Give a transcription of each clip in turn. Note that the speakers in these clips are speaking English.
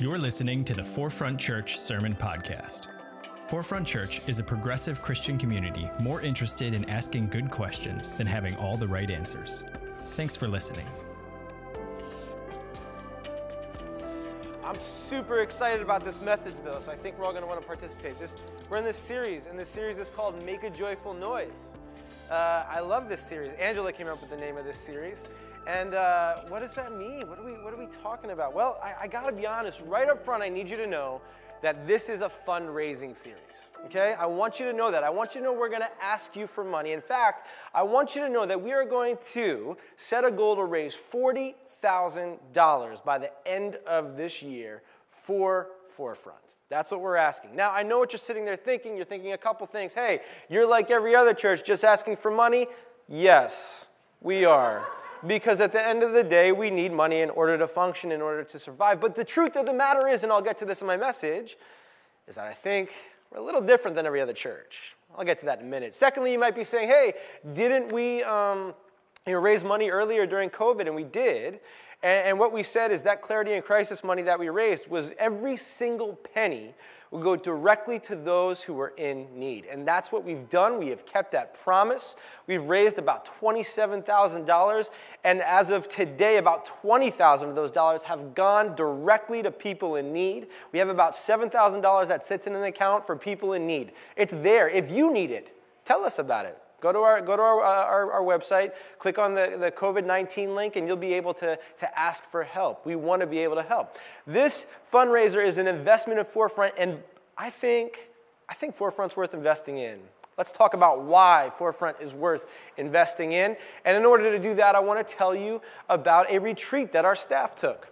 You're listening to the Forefront Church Sermon Podcast. Forefront Church is a progressive Christian community more interested in asking good questions than having all the right answers. Thanks for listening. I'm super excited about this message, though, so I think we're all going to want to participate. This, we're in this series, and this series is called Make a Joyful Noise. Uh, I love this series. Angela came up with the name of this series. And uh, what does that mean? What are we, what are we talking about? Well, I, I got to be honest, right up front, I need you to know that this is a fundraising series. Okay? I want you to know that. I want you to know we're going to ask you for money. In fact, I want you to know that we are going to set a goal to raise $40,000 by the end of this year for Forefront. That's what we're asking. Now, I know what you're sitting there thinking. You're thinking a couple things. Hey, you're like every other church, just asking for money? Yes, we are because at the end of the day, we need money in order to function, in order to survive. But the truth of the matter is, and I'll get to this in my message, is that I think we're a little different than every other church. I'll get to that in a minute. Secondly, you might be saying, hey, didn't we um, you know, raise money earlier during COVID? And we did. And, and what we said is that clarity and crisis money that we raised was every single penny will go directly to those who were in need. And that's what we've done. We have kept that promise. We've raised about $27,000. And as of today, about 20,000 of those dollars have gone directly to people in need. We have about $7,000 that sits in an account for people in need. It's there. If you need it, tell us about it. Go to our, go to our, uh, our, our, website, click on the, the COVID 19 link, and you'll be able to, to ask for help. We want to be able to help. This fundraiser is an investment in Forefront, and I think, I think Forefront's worth investing in. Let's talk about why Forefront is worth investing in. And in order to do that, I want to tell you about a retreat that our staff took.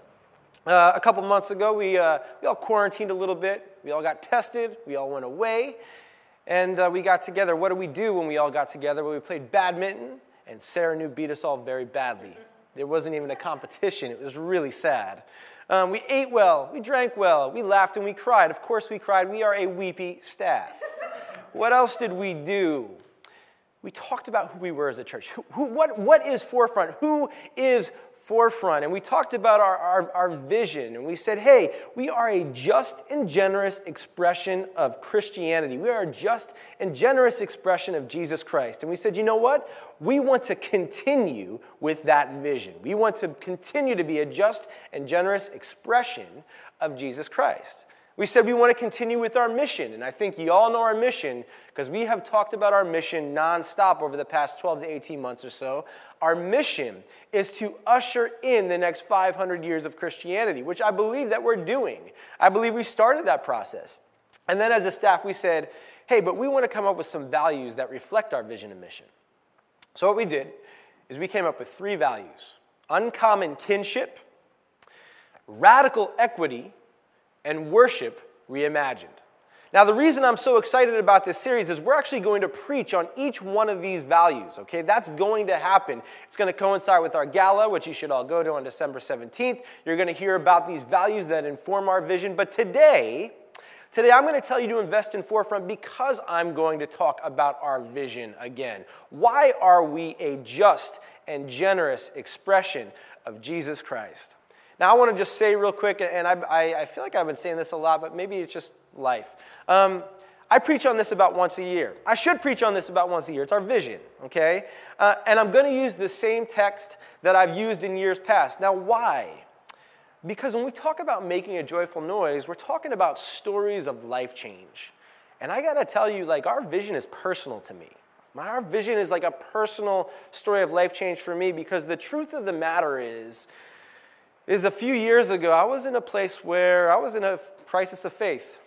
Uh, a couple months ago, we, uh, we all quarantined a little bit. We all got tested. We all went away. And uh, we got together. What did we do when we all got together? Well, we played badminton, and Sarah New beat us all very badly. There wasn't even a competition. It was really sad. Um, we ate well, we drank well, we laughed and we cried. Of course, we cried. We are a weepy staff. what else did we do? We talked about who we were as a church. Who, who, what, what is Forefront? Who is forefront and we talked about our, our, our, vision and we said, hey, we are a just and generous expression of Christianity. We are a just and generous expression of Jesus Christ. And we said, you know what? We want to continue with that vision. We want to continue to be a just and generous expression of Jesus Christ. We said we want to continue with our mission, and I think you all know our mission because we have talked about our mission nonstop over the past 12 to 18 months or so. Our mission is to usher in the next 500 years of Christianity, which I believe that we're doing. I believe we started that process. And then as a staff, we said, hey, but we want to come up with some values that reflect our vision and mission. So what we did is we came up with three values uncommon kinship, radical equity, and worship reimagined. Now, the reason I'm so excited about this series is we're actually going to preach on each one of these values, okay? That's going to happen. It's going to coincide with our gala, which you should all go to on December 17th. You're going to hear about these values that inform our vision. But today, Today, I'm going to tell you to invest in Forefront because I'm going to talk about our vision again. Why are we a just and generous expression of Jesus Christ? Now, I want to just say real quick, and I, I, feel like I've been saying this a lot, but maybe it's just life. Um, I preach on this about once a year. I should preach on this about once a year. It's our vision, okay? Uh, and I'm going to use the same text that I've used in years past. Now, why? Because when we talk about making a joyful noise, we're talking about stories of life change. And I got to tell you, like, our vision is personal to me. Our vision is like a personal story of life change for me because the truth of the matter is is a few years ago, I was in a place where I was in a crisis of faith.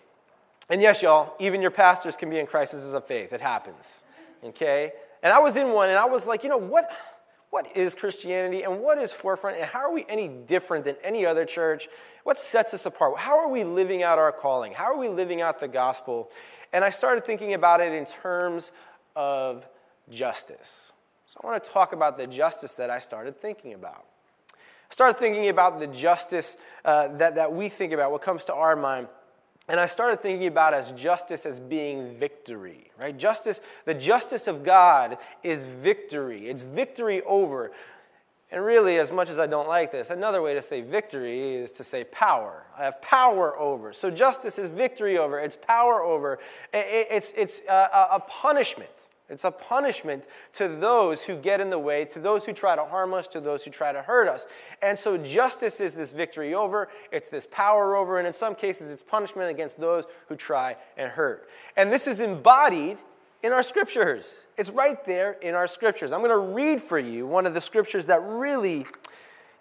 And yes, y'all, even your pastors can be in crises of faith. It happens. Okay? And I was in one, and I was like, you know, what, what is Christianity and what is Forefront, and how are we any different than any other church? What sets us apart? How are we living out our calling? How are we living out the gospel? And I started thinking about it in terms of justice. So I want to talk about the justice that I started thinking about started thinking about the justice uh, that, that we think about, what comes to our mind. And I started thinking about as justice as being victory, right? Justice, the justice of God is victory. It's victory over. And really, as much as I don't like this, another way to say victory is to say power. I have power over. So justice is victory over, it's power over. It's, it's a, a punishment. It's a punishment to those who get in the way, to those who try to harm us, to those who try to hurt us. And so justice is this victory over, it's this power over, and in some cases it's punishment against those who try and hurt. And this is embodied in our scriptures. It's right there in our scriptures. I'm going to read for you one of the scriptures that really,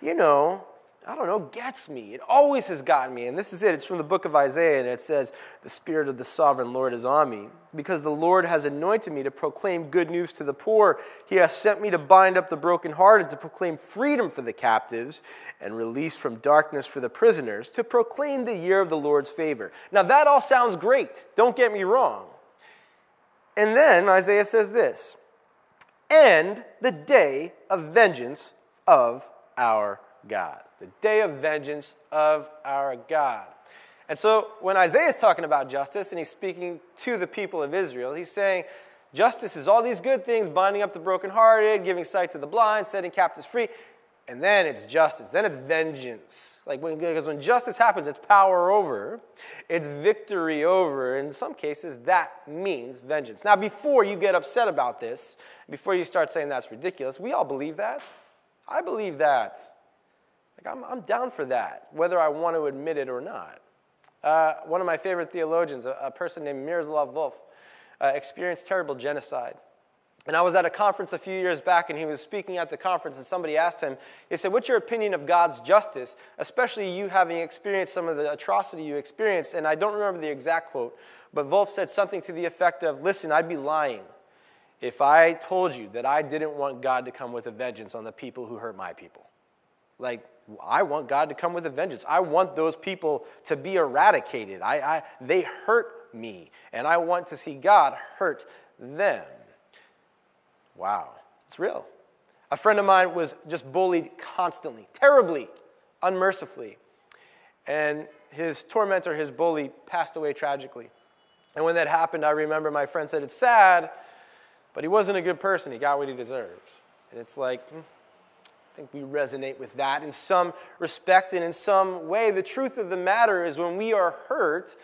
you know, I don't know, gets me. It always has gotten me. And this is it. It's from the book of Isaiah, and it says, The Spirit of the sovereign Lord is on me, because the Lord has anointed me to proclaim good news to the poor. He has sent me to bind up the brokenhearted, to proclaim freedom for the captives, and release from darkness for the prisoners, to proclaim the year of the Lord's favor. Now, that all sounds great. Don't get me wrong. And then Isaiah says this and the day of vengeance of our God. The day of vengeance of our God. And so when Isaiah is talking about justice and he's speaking to the people of Israel, he's saying, Justice is all these good things, binding up the brokenhearted, giving sight to the blind, setting captives free. And then it's justice. Then it's vengeance. Like when, because when justice happens, it's power over, it's victory over. In some cases, that means vengeance. Now, before you get upset about this, before you start saying that's ridiculous, we all believe that. I believe that. Like I'm, I'm down for that, whether I want to admit it or not. Uh, one of my favorite theologians, a, a person named Miroslav Volf, uh, experienced terrible genocide. And I was at a conference a few years back, and he was speaking at the conference, and somebody asked him, he said, What's your opinion of God's justice, especially you having experienced some of the atrocity you experienced? And I don't remember the exact quote, but Volf said something to the effect of, Listen, I'd be lying if I told you that I didn't want God to come with a vengeance on the people who hurt my people. Like, I want God to come with a vengeance. I want those people to be eradicated. I, I, they hurt me, and I want to see God hurt them. Wow, it's real. A friend of mine was just bullied constantly, terribly, unmercifully. And his tormentor, his bully, passed away tragically. And when that happened, I remember my friend said, It's sad, but he wasn't a good person. He got what he deserved. And it's like, hmm, I think we resonate with that in some respect and in some way. The truth of the matter is, when we are hurt,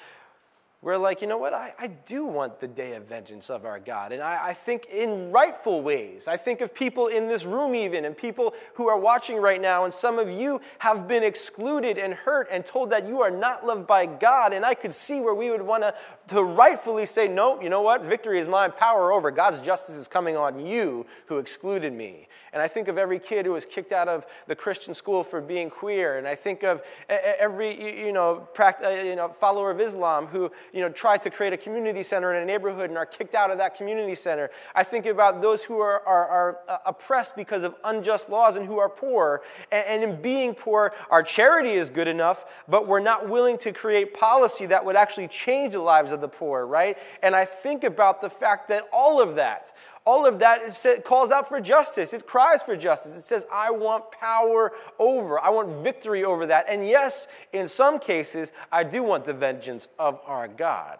we're like, you know what? I, I do want the day of vengeance of our God. And I, I think in rightful ways. I think of people in this room, even, and people who are watching right now, and some of you have been excluded and hurt and told that you are not loved by God. And I could see where we would want to, to rightfully say, no, you know what? Victory is mine, power over. God's justice is coming on you who excluded me. And I think of every kid who was kicked out of the Christian school for being queer. And I think of every, you know, uh, you know follower of Islam who, you know, try to create a community center in a neighborhood and are kicked out of that community center. I think about those who are, are, are uh, oppressed because of unjust laws and who are poor. And, and in being poor, our charity is good enough, but we're not willing to create policy that would actually change the lives of the poor, right? And I think about the fact that all of that, all of that calls out for justice. It cries for justice. It says, I want power over, I want victory over that. And yes, in some cases, I do want the vengeance of our God.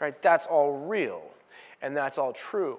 Right? That's all real, and that's all true.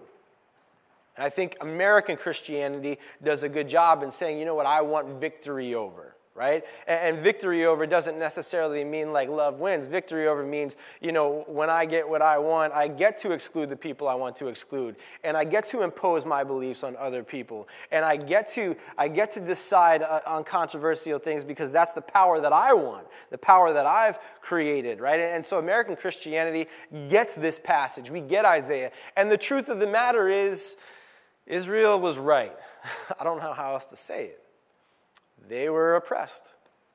And I think American Christianity does a good job in saying, you know what, I want victory over right? And, victory over doesn't necessarily mean like love wins. Victory over means, you know, when I get what I want, I get to exclude the people I want to exclude, and I get to impose my beliefs on other people, and I get to I get to decide uh, on controversial things because that's the power that I want, the power that I've created, right? And so American Christianity gets this passage. We get Isaiah, and the truth of the matter is, Israel was right. I don't know how else to say it they were oppressed.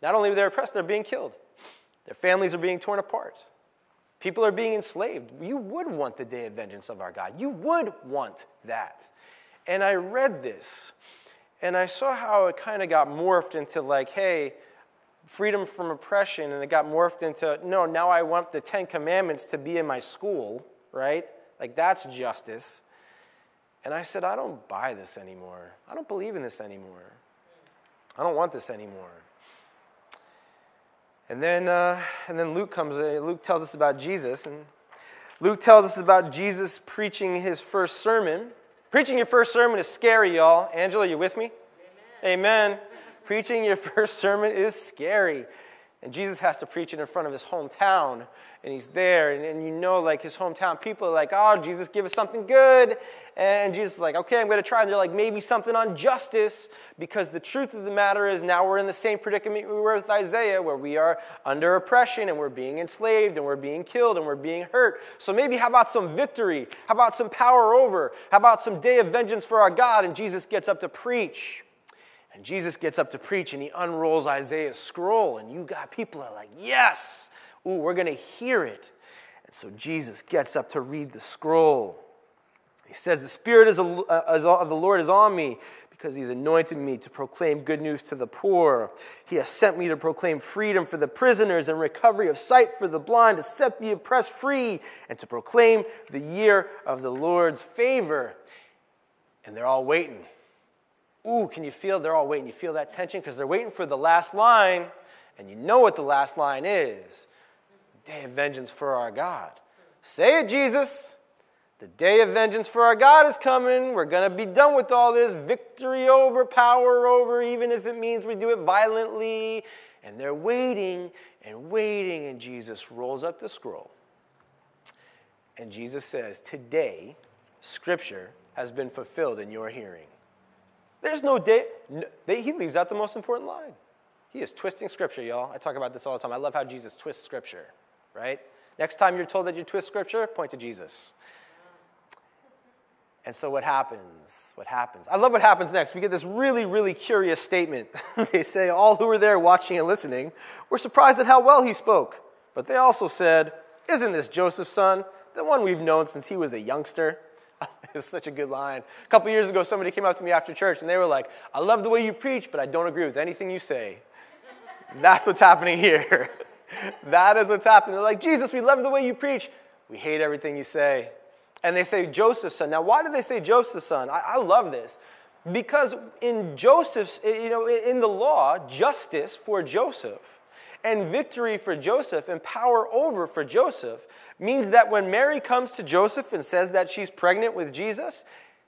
Not only were they oppressed, they're being killed. Their families are being torn apart. People are being enslaved. You would want the day of vengeance of our God. You would want that. And I read this, and I saw how it kind of got morphed into like, hey, freedom from oppression, and it got morphed into, no, now I want the Ten Commandments to be in my school, right? Like, that's justice. And I said, I don't buy this anymore. I don't believe in this anymore. I don't want this anymore. And then, uh, and then Luke comes, uh, Luke tells us about Jesus. And Luke tells us about Jesus preaching his first sermon. Preaching your first sermon is scary, y'all. Angela, you with me? Amen. Amen. Preaching your first sermon is scary. And Jesus has to preach it in front of his hometown. And he's there, and, and you know, like his hometown people are like, oh, Jesus, give us something good. And Jesus is like, okay, I'm going to try. And they're like, maybe something on justice, because the truth of the matter is now we're in the same predicament we were with Isaiah, where we are under oppression and we're being enslaved and we're being killed and we're being hurt. So maybe how about some victory? How about some power over? How about some day of vengeance for our God? And Jesus gets up to preach. And Jesus gets up to preach and he unrolls Isaiah's scroll, and you got people are like, yes, ooh, we're going to hear it. And so Jesus gets up to read the scroll. He says, The Spirit uh, of the Lord is on me because he's anointed me to proclaim good news to the poor. He has sent me to proclaim freedom for the prisoners and recovery of sight for the blind, to set the oppressed free, and to proclaim the year of the Lord's favor. And they're all waiting. Ooh, can you feel they're all waiting? You feel that tension because they're waiting for the last line, and you know what the last line is day of vengeance for our God. Say it, Jesus. The day of vengeance for our God is coming. We're going to be done with all this victory over, power over, even if it means we do it violently. And they're waiting and waiting, and Jesus rolls up the scroll. And Jesus says, Today, Scripture has been fulfilled in your hearing. There's no day, no, they, he leaves out the most important line. He is twisting Scripture, y'all. I talk about this all the time. I love how Jesus twists Scripture, right? Next time you're told that you twist Scripture, point to Jesus. And so what happens? What happens? I love what happens next. We get this really, really curious statement. they say, All who were there watching and listening were surprised at how well he spoke. But they also said, Isn't this Joseph's son, the one we've known since he was a youngster? it's such a good line. A couple years ago, somebody came up to me after church and they were like, I love the way you preach, but I don't agree with anything you say. That's what's happening here. that is what's happening. They're like, Jesus, we love the way you preach. We hate everything you say. And they say Joseph's son. Now, why do they say Joseph's son? I, I love this. Because in Joseph's, you know, in the law, justice for Joseph and victory for Joseph and power over for Joseph means that when Mary comes to Joseph and says that she's pregnant with Jesus,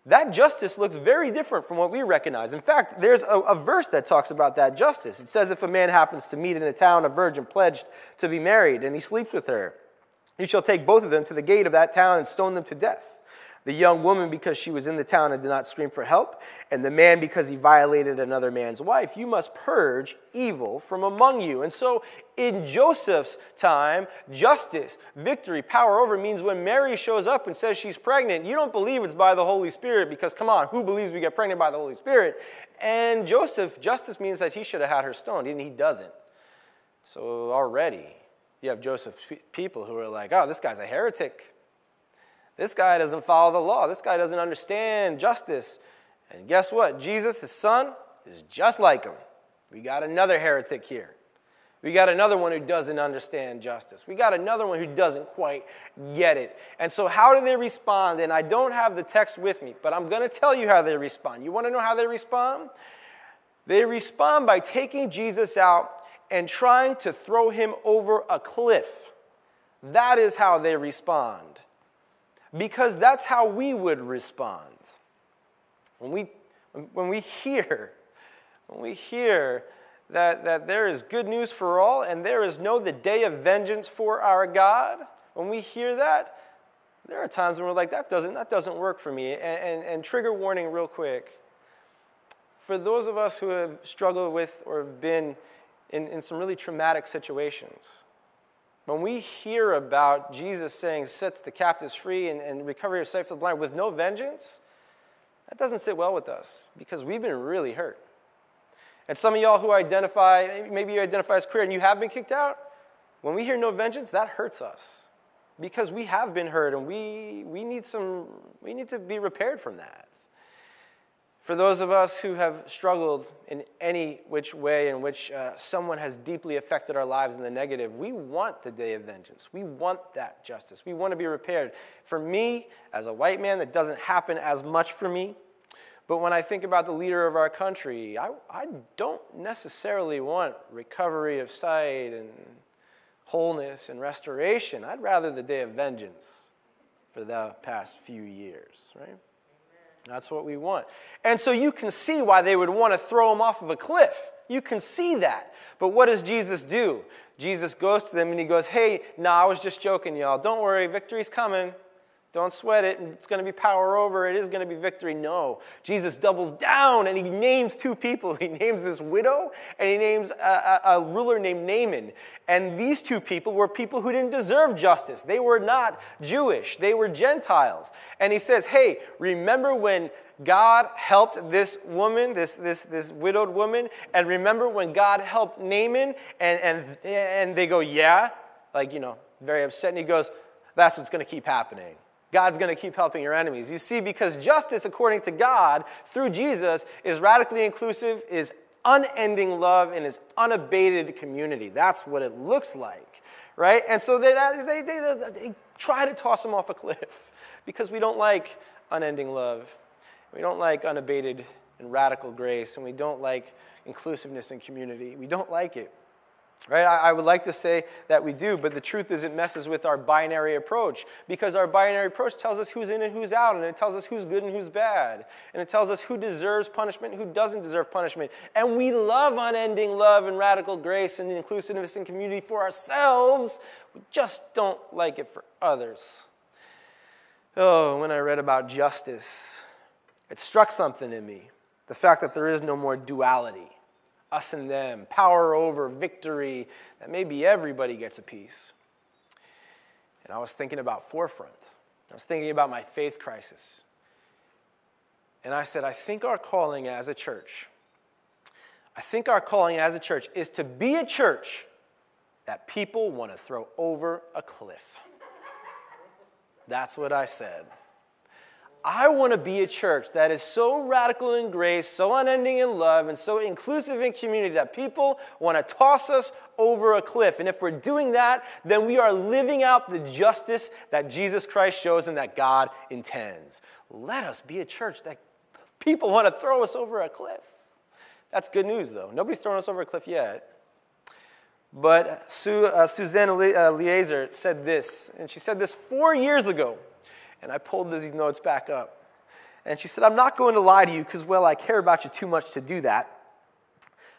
that justice looks very different from what we recognize. In fact, there's a, a, verse that talks about that justice. It says, If a man happens to meet in a town a virgin pledged to be married and he sleeps with her, you shall take both of them to the gate of that town and stone them to death. The young woman, because she was in the town and did not scream for help, and the man, because he violated another man's wife. You must purge evil from among you. And so, in Joseph's time, justice, victory, power over means when Mary shows up and says she's pregnant, you don't believe it's by the Holy Spirit because, come on, who believes we get pregnant by the Holy Spirit? And Joseph, justice means that he should have had her stoned, and he doesn't. So, already, you have Joseph's people who are like, oh, this guy's a heretic. This guy doesn't follow the law. This guy doesn't understand justice. And guess what? Jesus, his son, is just like him. We got another heretic here. We got another one who doesn't understand justice. We got another one who doesn't quite get it. And so, how do they respond? And I don't have the text with me, but I'm going to tell you how they respond. You want to know how they respond? They respond by taking Jesus out and trying to throw him over a cliff. That is how they respond. Because that's how we would respond. When we, when we hear, when we hear that, that there is good news for all and there is no the day of vengeance for our God, when we hear that, there are times when we're like, that doesn't, that doesn't work for me. And, and, and trigger warning, real quick. For those of us who have struggled with or have been in, in some really traumatic situations. When we hear about Jesus saying, sets the captives free and, and recovery of sight for the blind with no vengeance, that doesn't sit well with us because we've been really hurt. And some of y'all who identify, maybe you identify as queer and you have been kicked out, when we hear no vengeance, that hurts us because we have been hurt and we, we, need, some, we need to be repaired from that. For those of us who have struggled in any which way in which uh, someone has deeply affected our lives in the negative, we want the day of vengeance. We want that justice. We want to be repaired. For me, as a white man, that doesn't happen as much for me. But when I think about the leader of our country, I, I don't necessarily want recovery of sight and wholeness and restoration. I'd rather the day of vengeance for the past few years, right? That's what we want. And so you can see why they would want to throw him off of a cliff. You can see that. But what does Jesus do? Jesus goes to them and he goes, Hey, nah, I was just joking, y'all. Don't worry, victory's coming. Don't sweat it. It's going to be power over. It is going to be victory. No. Jesus doubles down and he names two people. He names this widow and he names a, a, a, ruler named Naaman. And these two people were people who didn't deserve justice. They were not Jewish, they were Gentiles. And he says, Hey, remember when God helped this woman, this, this, this widowed woman? And remember when God helped Naaman? And, and, and they go, Yeah. Like, you know, very upset. And he goes, That's what's going to keep happening. God's going to keep helping your enemies. You see, because justice, according to God, through Jesus, is radically inclusive, is unending love, and is unabated community. That's what it looks like, right? And so they, they, they, they try to toss him off a cliff because we don't like unending love. We don't like unabated and radical grace, and we don't like inclusiveness and community. We don't like it. Right? I, would like to say that we do, but the truth is it messes with our binary approach because our binary approach tells us who's in and who's out, and it tells us who's good and who's bad, and it tells us who deserves punishment and who doesn't deserve punishment. And we love unending love and radical grace and inclusiveness and community for ourselves, we just don't like it for others. Oh, when I read about justice, it struck something in me the fact that there is no more duality us and them, power over, victory, that maybe everybody gets a piece. And I was thinking about forefront. I was thinking about my faith crisis. And I said, I think our calling as a church, I think our calling as a church is to be a church that people want to throw over a cliff. That's what I said. I want to be a church that is so radical in grace, so unending in love, and so inclusive in community that people want to toss us over a cliff. And if we're doing that, then we are living out the justice that Jesus Christ shows and that God intends. Let us be a church that people want to throw us over a cliff. That's good news, though. Nobody's thrown us over a cliff yet. But Sue, uh, Suzanne Eliezer uh, said this, and she said this four years ago. And I pulled these notes back up. And she said, I'm not going to lie to you because, well, I care about you too much to do that.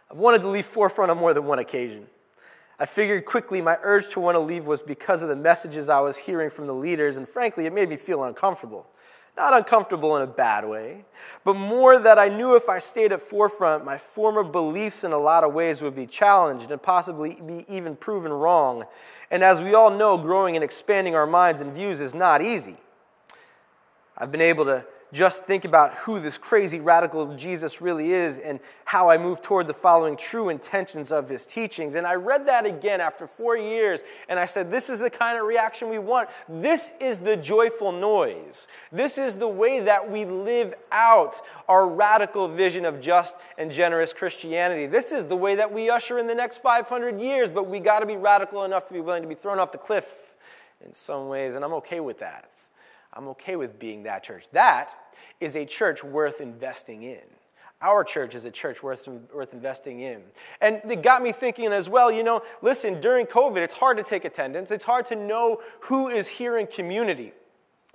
I've wanted to leave Forefront on more than one occasion. I figured quickly my urge to want to leave was because of the messages I was hearing from the leaders, and frankly, it made me feel uncomfortable. Not uncomfortable in a bad way, but more that I knew if I stayed at Forefront, my former beliefs in a lot of ways would be challenged and possibly be even proven wrong. And as we all know, growing and expanding our minds and views is not easy. I've been able to just think about who this crazy radical Jesus really is and how I move toward the following true intentions of his teachings. And I read that again after four years, and I said, This is the kind of reaction we want. This is the joyful noise. This is the way that we live out our radical vision of just and generous Christianity. This is the way that we usher in the next 500 years, but we got to be radical enough to be willing to be thrown off the cliff in some ways, and I'm okay with that. I'm okay with being that church. That is a church worth investing in. Our church is a church worth, worth investing in. And it got me thinking as well, you know, listen, during COVID, it's hard to take attendance. It's hard to know who is here in community.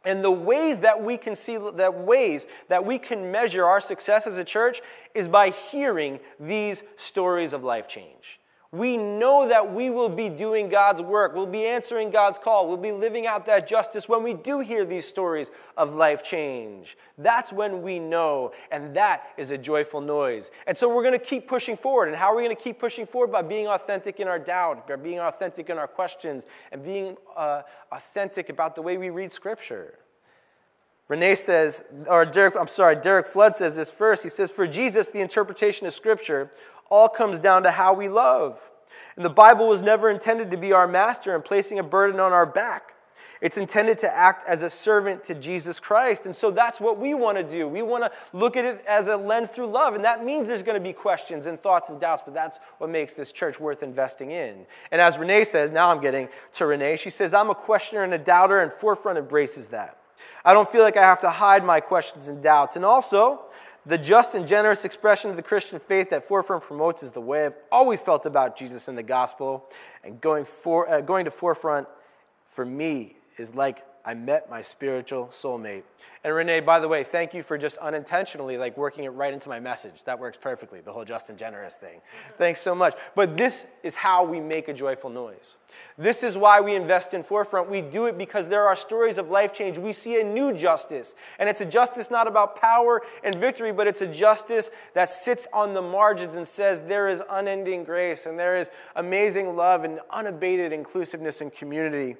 And the ways that we can see that ways that we can measure our success as a church is by hearing these stories of life change. We know that we will be doing God's work. We'll be answering God's call. We'll be living out that justice when we do hear these stories of life change. That's when we know, and that is a joyful noise. And so we're going to keep pushing forward. And how are we going to keep pushing forward? By being authentic in our doubt, by being authentic in our questions, and being uh, authentic about the way we read Scripture. Renee says, or Derek, I'm sorry, Derek Flood says this first. He says, For Jesus, the interpretation of Scripture all comes down to how we love. And the Bible was never intended to be our master and placing a burden on our back. It's intended to act as a servant to Jesus Christ. And so that's what we want to do. We want to look at it as a lens through love. And that means there's going to be questions and thoughts and doubts, but that's what makes this church worth investing in. And as Renee says, now I'm getting to Renee, she says, I'm a questioner and a doubter, and Forefront embraces that. I don't feel like I have to hide my questions and doubts. And also, the just and generous expression of the Christian faith that Forefront promotes is the way I've always felt about Jesus and the gospel. And going, for, uh, going to Forefront for me is like I met my spiritual soulmate. And Renee, by the way, thank you for just unintentionally like working it right into my message. That works perfectly, the whole Justin Generous thing. Thanks so much. But this is how we make a joyful noise. This is why we invest in Forefront. We do it because there are stories of life change. We see a new justice. And it's a justice not about power and victory, but it's a justice that sits on the margins and says there is unending grace and there is amazing love and unabated inclusiveness and community.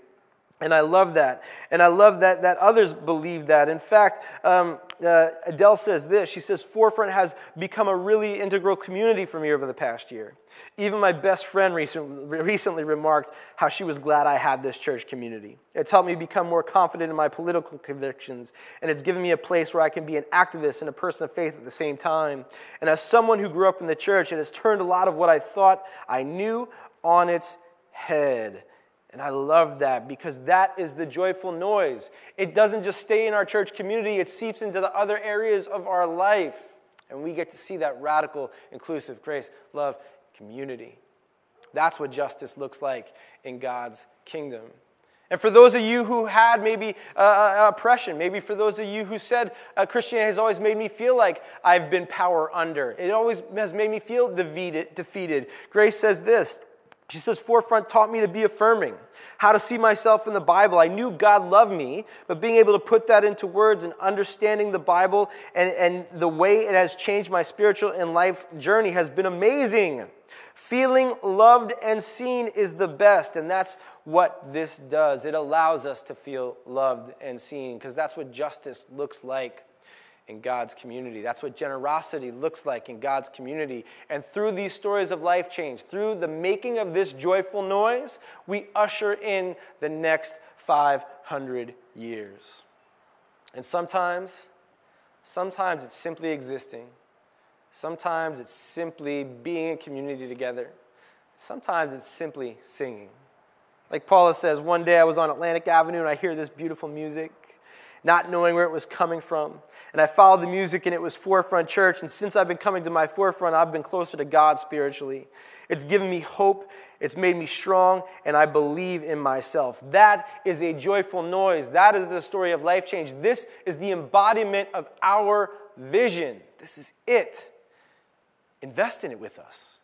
And I love that. And I love that, that others believe that. In fact, um, uh, Adele says this She says, Forefront has become a really integral community for me over the past year. Even my best friend recent, recently remarked how she was glad I had this church community. It's helped me become more confident in my political convictions, and it's given me a place where I can be an activist and a person of faith at the same time. And as someone who grew up in the church, it has turned a lot of what I thought I knew on its head. And I love that because that is the joyful noise. It doesn't just stay in our church community, it seeps into the other areas of our life. And we get to see that radical, inclusive grace, love, community. That's what justice looks like in God's kingdom. And for those of you who had maybe uh, uh oppression, maybe for those of you who said uh, Christianity has always made me feel like I've been power under, it always has made me feel defeated. defeated. Grace says this she says, Forefront taught me to be affirming, how to see myself in the Bible. I knew God loved me, but being able to put that into words and understanding the Bible and, and the way it has changed my spiritual and life journey has been amazing. Feeling loved and seen is the best, and that's what this does. It allows us to feel loved and seen because that's what justice looks like in God's community. That's what generosity looks like in God's community. And through these stories of life change, through the making of this joyful noise, we usher in the next 500 years. And sometimes, sometimes it's simply existing. Sometimes it's simply being in community together. Sometimes it's simply singing. Like Paula says, one day I was on Atlantic Avenue and I hear this beautiful music not knowing where it was coming from. And I followed the music, and it was Forefront Church. And since I've been coming to my forefront, I've been closer to God spiritually. It's given me hope, it's made me strong, and I believe in myself. That is a joyful noise. That is the story of life change. This is the embodiment of our vision. This is it. Invest in it with us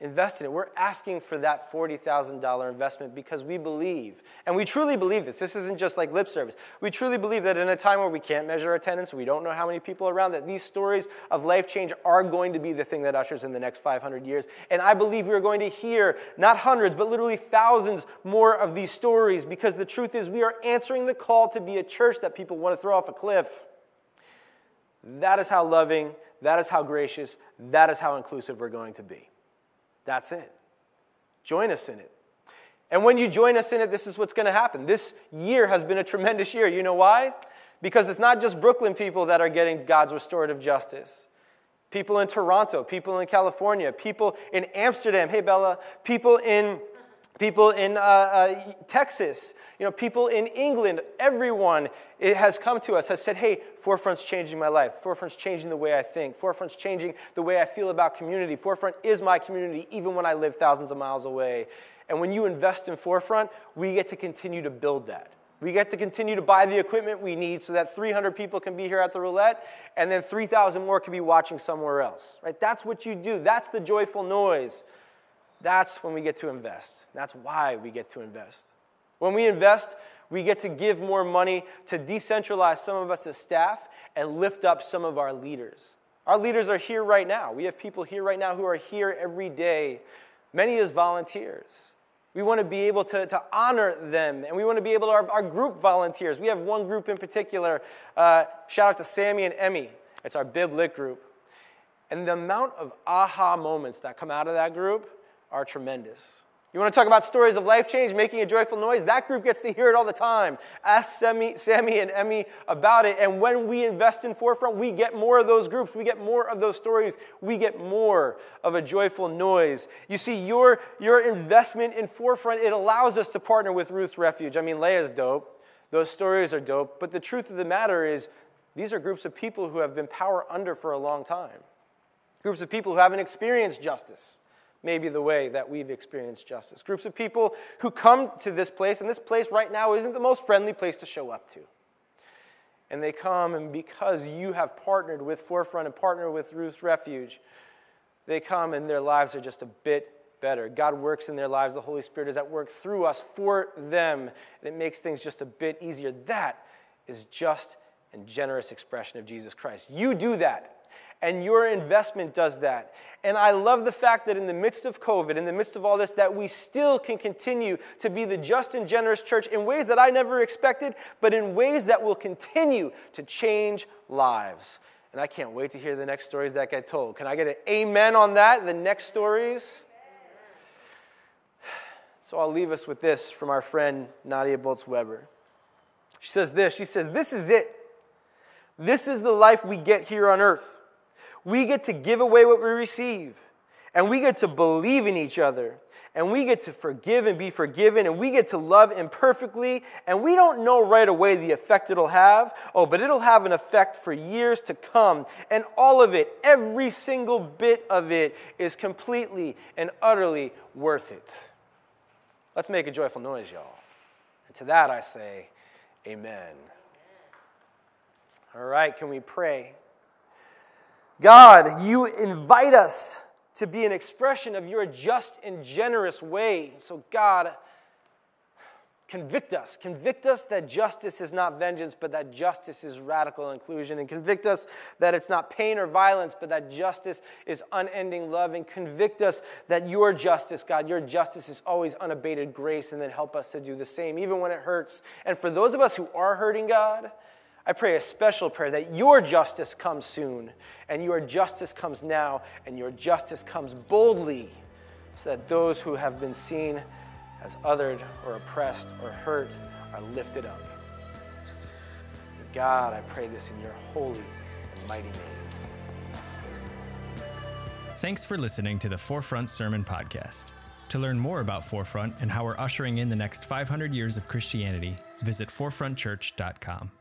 invest in it. We're asking for that $40,000 investment because we believe, and we truly believe this. This isn't just like lip service. We truly believe that in a time where we can't measure attendance, we don't know how many people are around, that these stories of life change are going to be the thing that ushers in the next 500 years. And I believe we're going to hear not hundreds, but literally thousands more of these stories because the truth is we are answering the call to be a church that people want to throw off a cliff. That is how loving, that is how gracious, that is how inclusive we're going to be. That's it. Join us in it. And when you join us in it, this is what's going to happen. This year has been a tremendous year. You know why? Because it's not just Brooklyn people that are getting God's restorative justice. People in Toronto, people in California, people in Amsterdam, hey Bella, people in people in uh, uh, Texas, you know, people in England, everyone it has come to us, has said, hey, Forefront's changing my life. Forefront's changing the way I think. Forefront's changing the way I feel about community. Forefront is my community, even when I live thousands of miles away. And when you invest in Forefront, we get to continue to build that. We get to continue to buy the equipment we need so that 300 people can be here at the roulette and then 3,000 more can be watching somewhere else. Right? That's what you do. That's the joyful noise. That's when we get to invest. That's why we get to invest. When we invest, we get to give more money to decentralize some of us as staff and lift up some of our leaders. Our leaders are here right now. We have people here right now who are here every day, many as volunteers. We want to be able to, to honor them, and we want to be able to, our, our group volunteers. We have one group in particular. Uh, shout out to Sammy and Emmy. It's our Bib Lit group. And the amount of aha moments that come out of that group are tremendous. You want to talk about stories of life change, making a joyful noise? That group gets to hear it all the time. Ask Sammy, Sammy and Emmy about it. And when we invest in Forefront, we get more of those groups. We get more of those stories. We get more of a joyful noise. You see, your, your investment in Forefront, it allows us to partner with Ruth's Refuge. I mean, Leia's dope. Those stories are dope. But the truth of the matter is, these are groups of people who have been power under for a long time. Groups of people who haven't experienced justice maybe the way that we've experienced justice. Groups of people who come to this place, and this place right now isn't the most friendly place to show up to. And they come, and because you have partnered with Forefront and partnered with Ruth's Refuge, they come and their lives are just a bit better. God works in their lives. The Holy Spirit is at work through us for them, and it makes things just a bit easier. That is just and generous expression of Jesus Christ. You do that and your investment does that. And I love the fact that in the midst of COVID, in the midst of all this, that we still can continue to be the just and generous church in ways that I never expected, but in ways that will continue to change lives. And I can't wait to hear the next stories that get told. Can I get an amen on that? The next stories? So I'll leave us with this from our friend Nadia Bolz Weber. She says this She says, This is it. This is the life we get here on earth. We get to give away what we receive, and we get to believe in each other, and we get to forgive and be forgiven, and we get to love imperfectly, and we don't know right away the effect it'll have. Oh, but it'll have an effect for years to come, and all of it, every single bit of it, is completely and utterly worth it. Let's make a joyful noise, y'all. And to that I say, Amen. All right, can we pray? God, you invite us to be an expression of your just and generous way. So, God, convict us. Convict us that justice is not vengeance, but that justice is radical inclusion. And convict us that it's not pain or violence, but that justice is unending love. And convict us that your justice, God, your justice is always unabated grace. And then help us to do the same, even when it hurts. And for those of us who are hurting, God, I pray a special prayer that your justice comes soon, and your justice comes now, and your justice comes boldly, so that those who have been seen as othered or oppressed or hurt are lifted up. God, I pray this in your holy and mighty name. Thanks for listening to the Forefront Sermon Podcast. To learn more about Forefront and how we're ushering in the next 500 years of Christianity, visit forefrontchurch.com.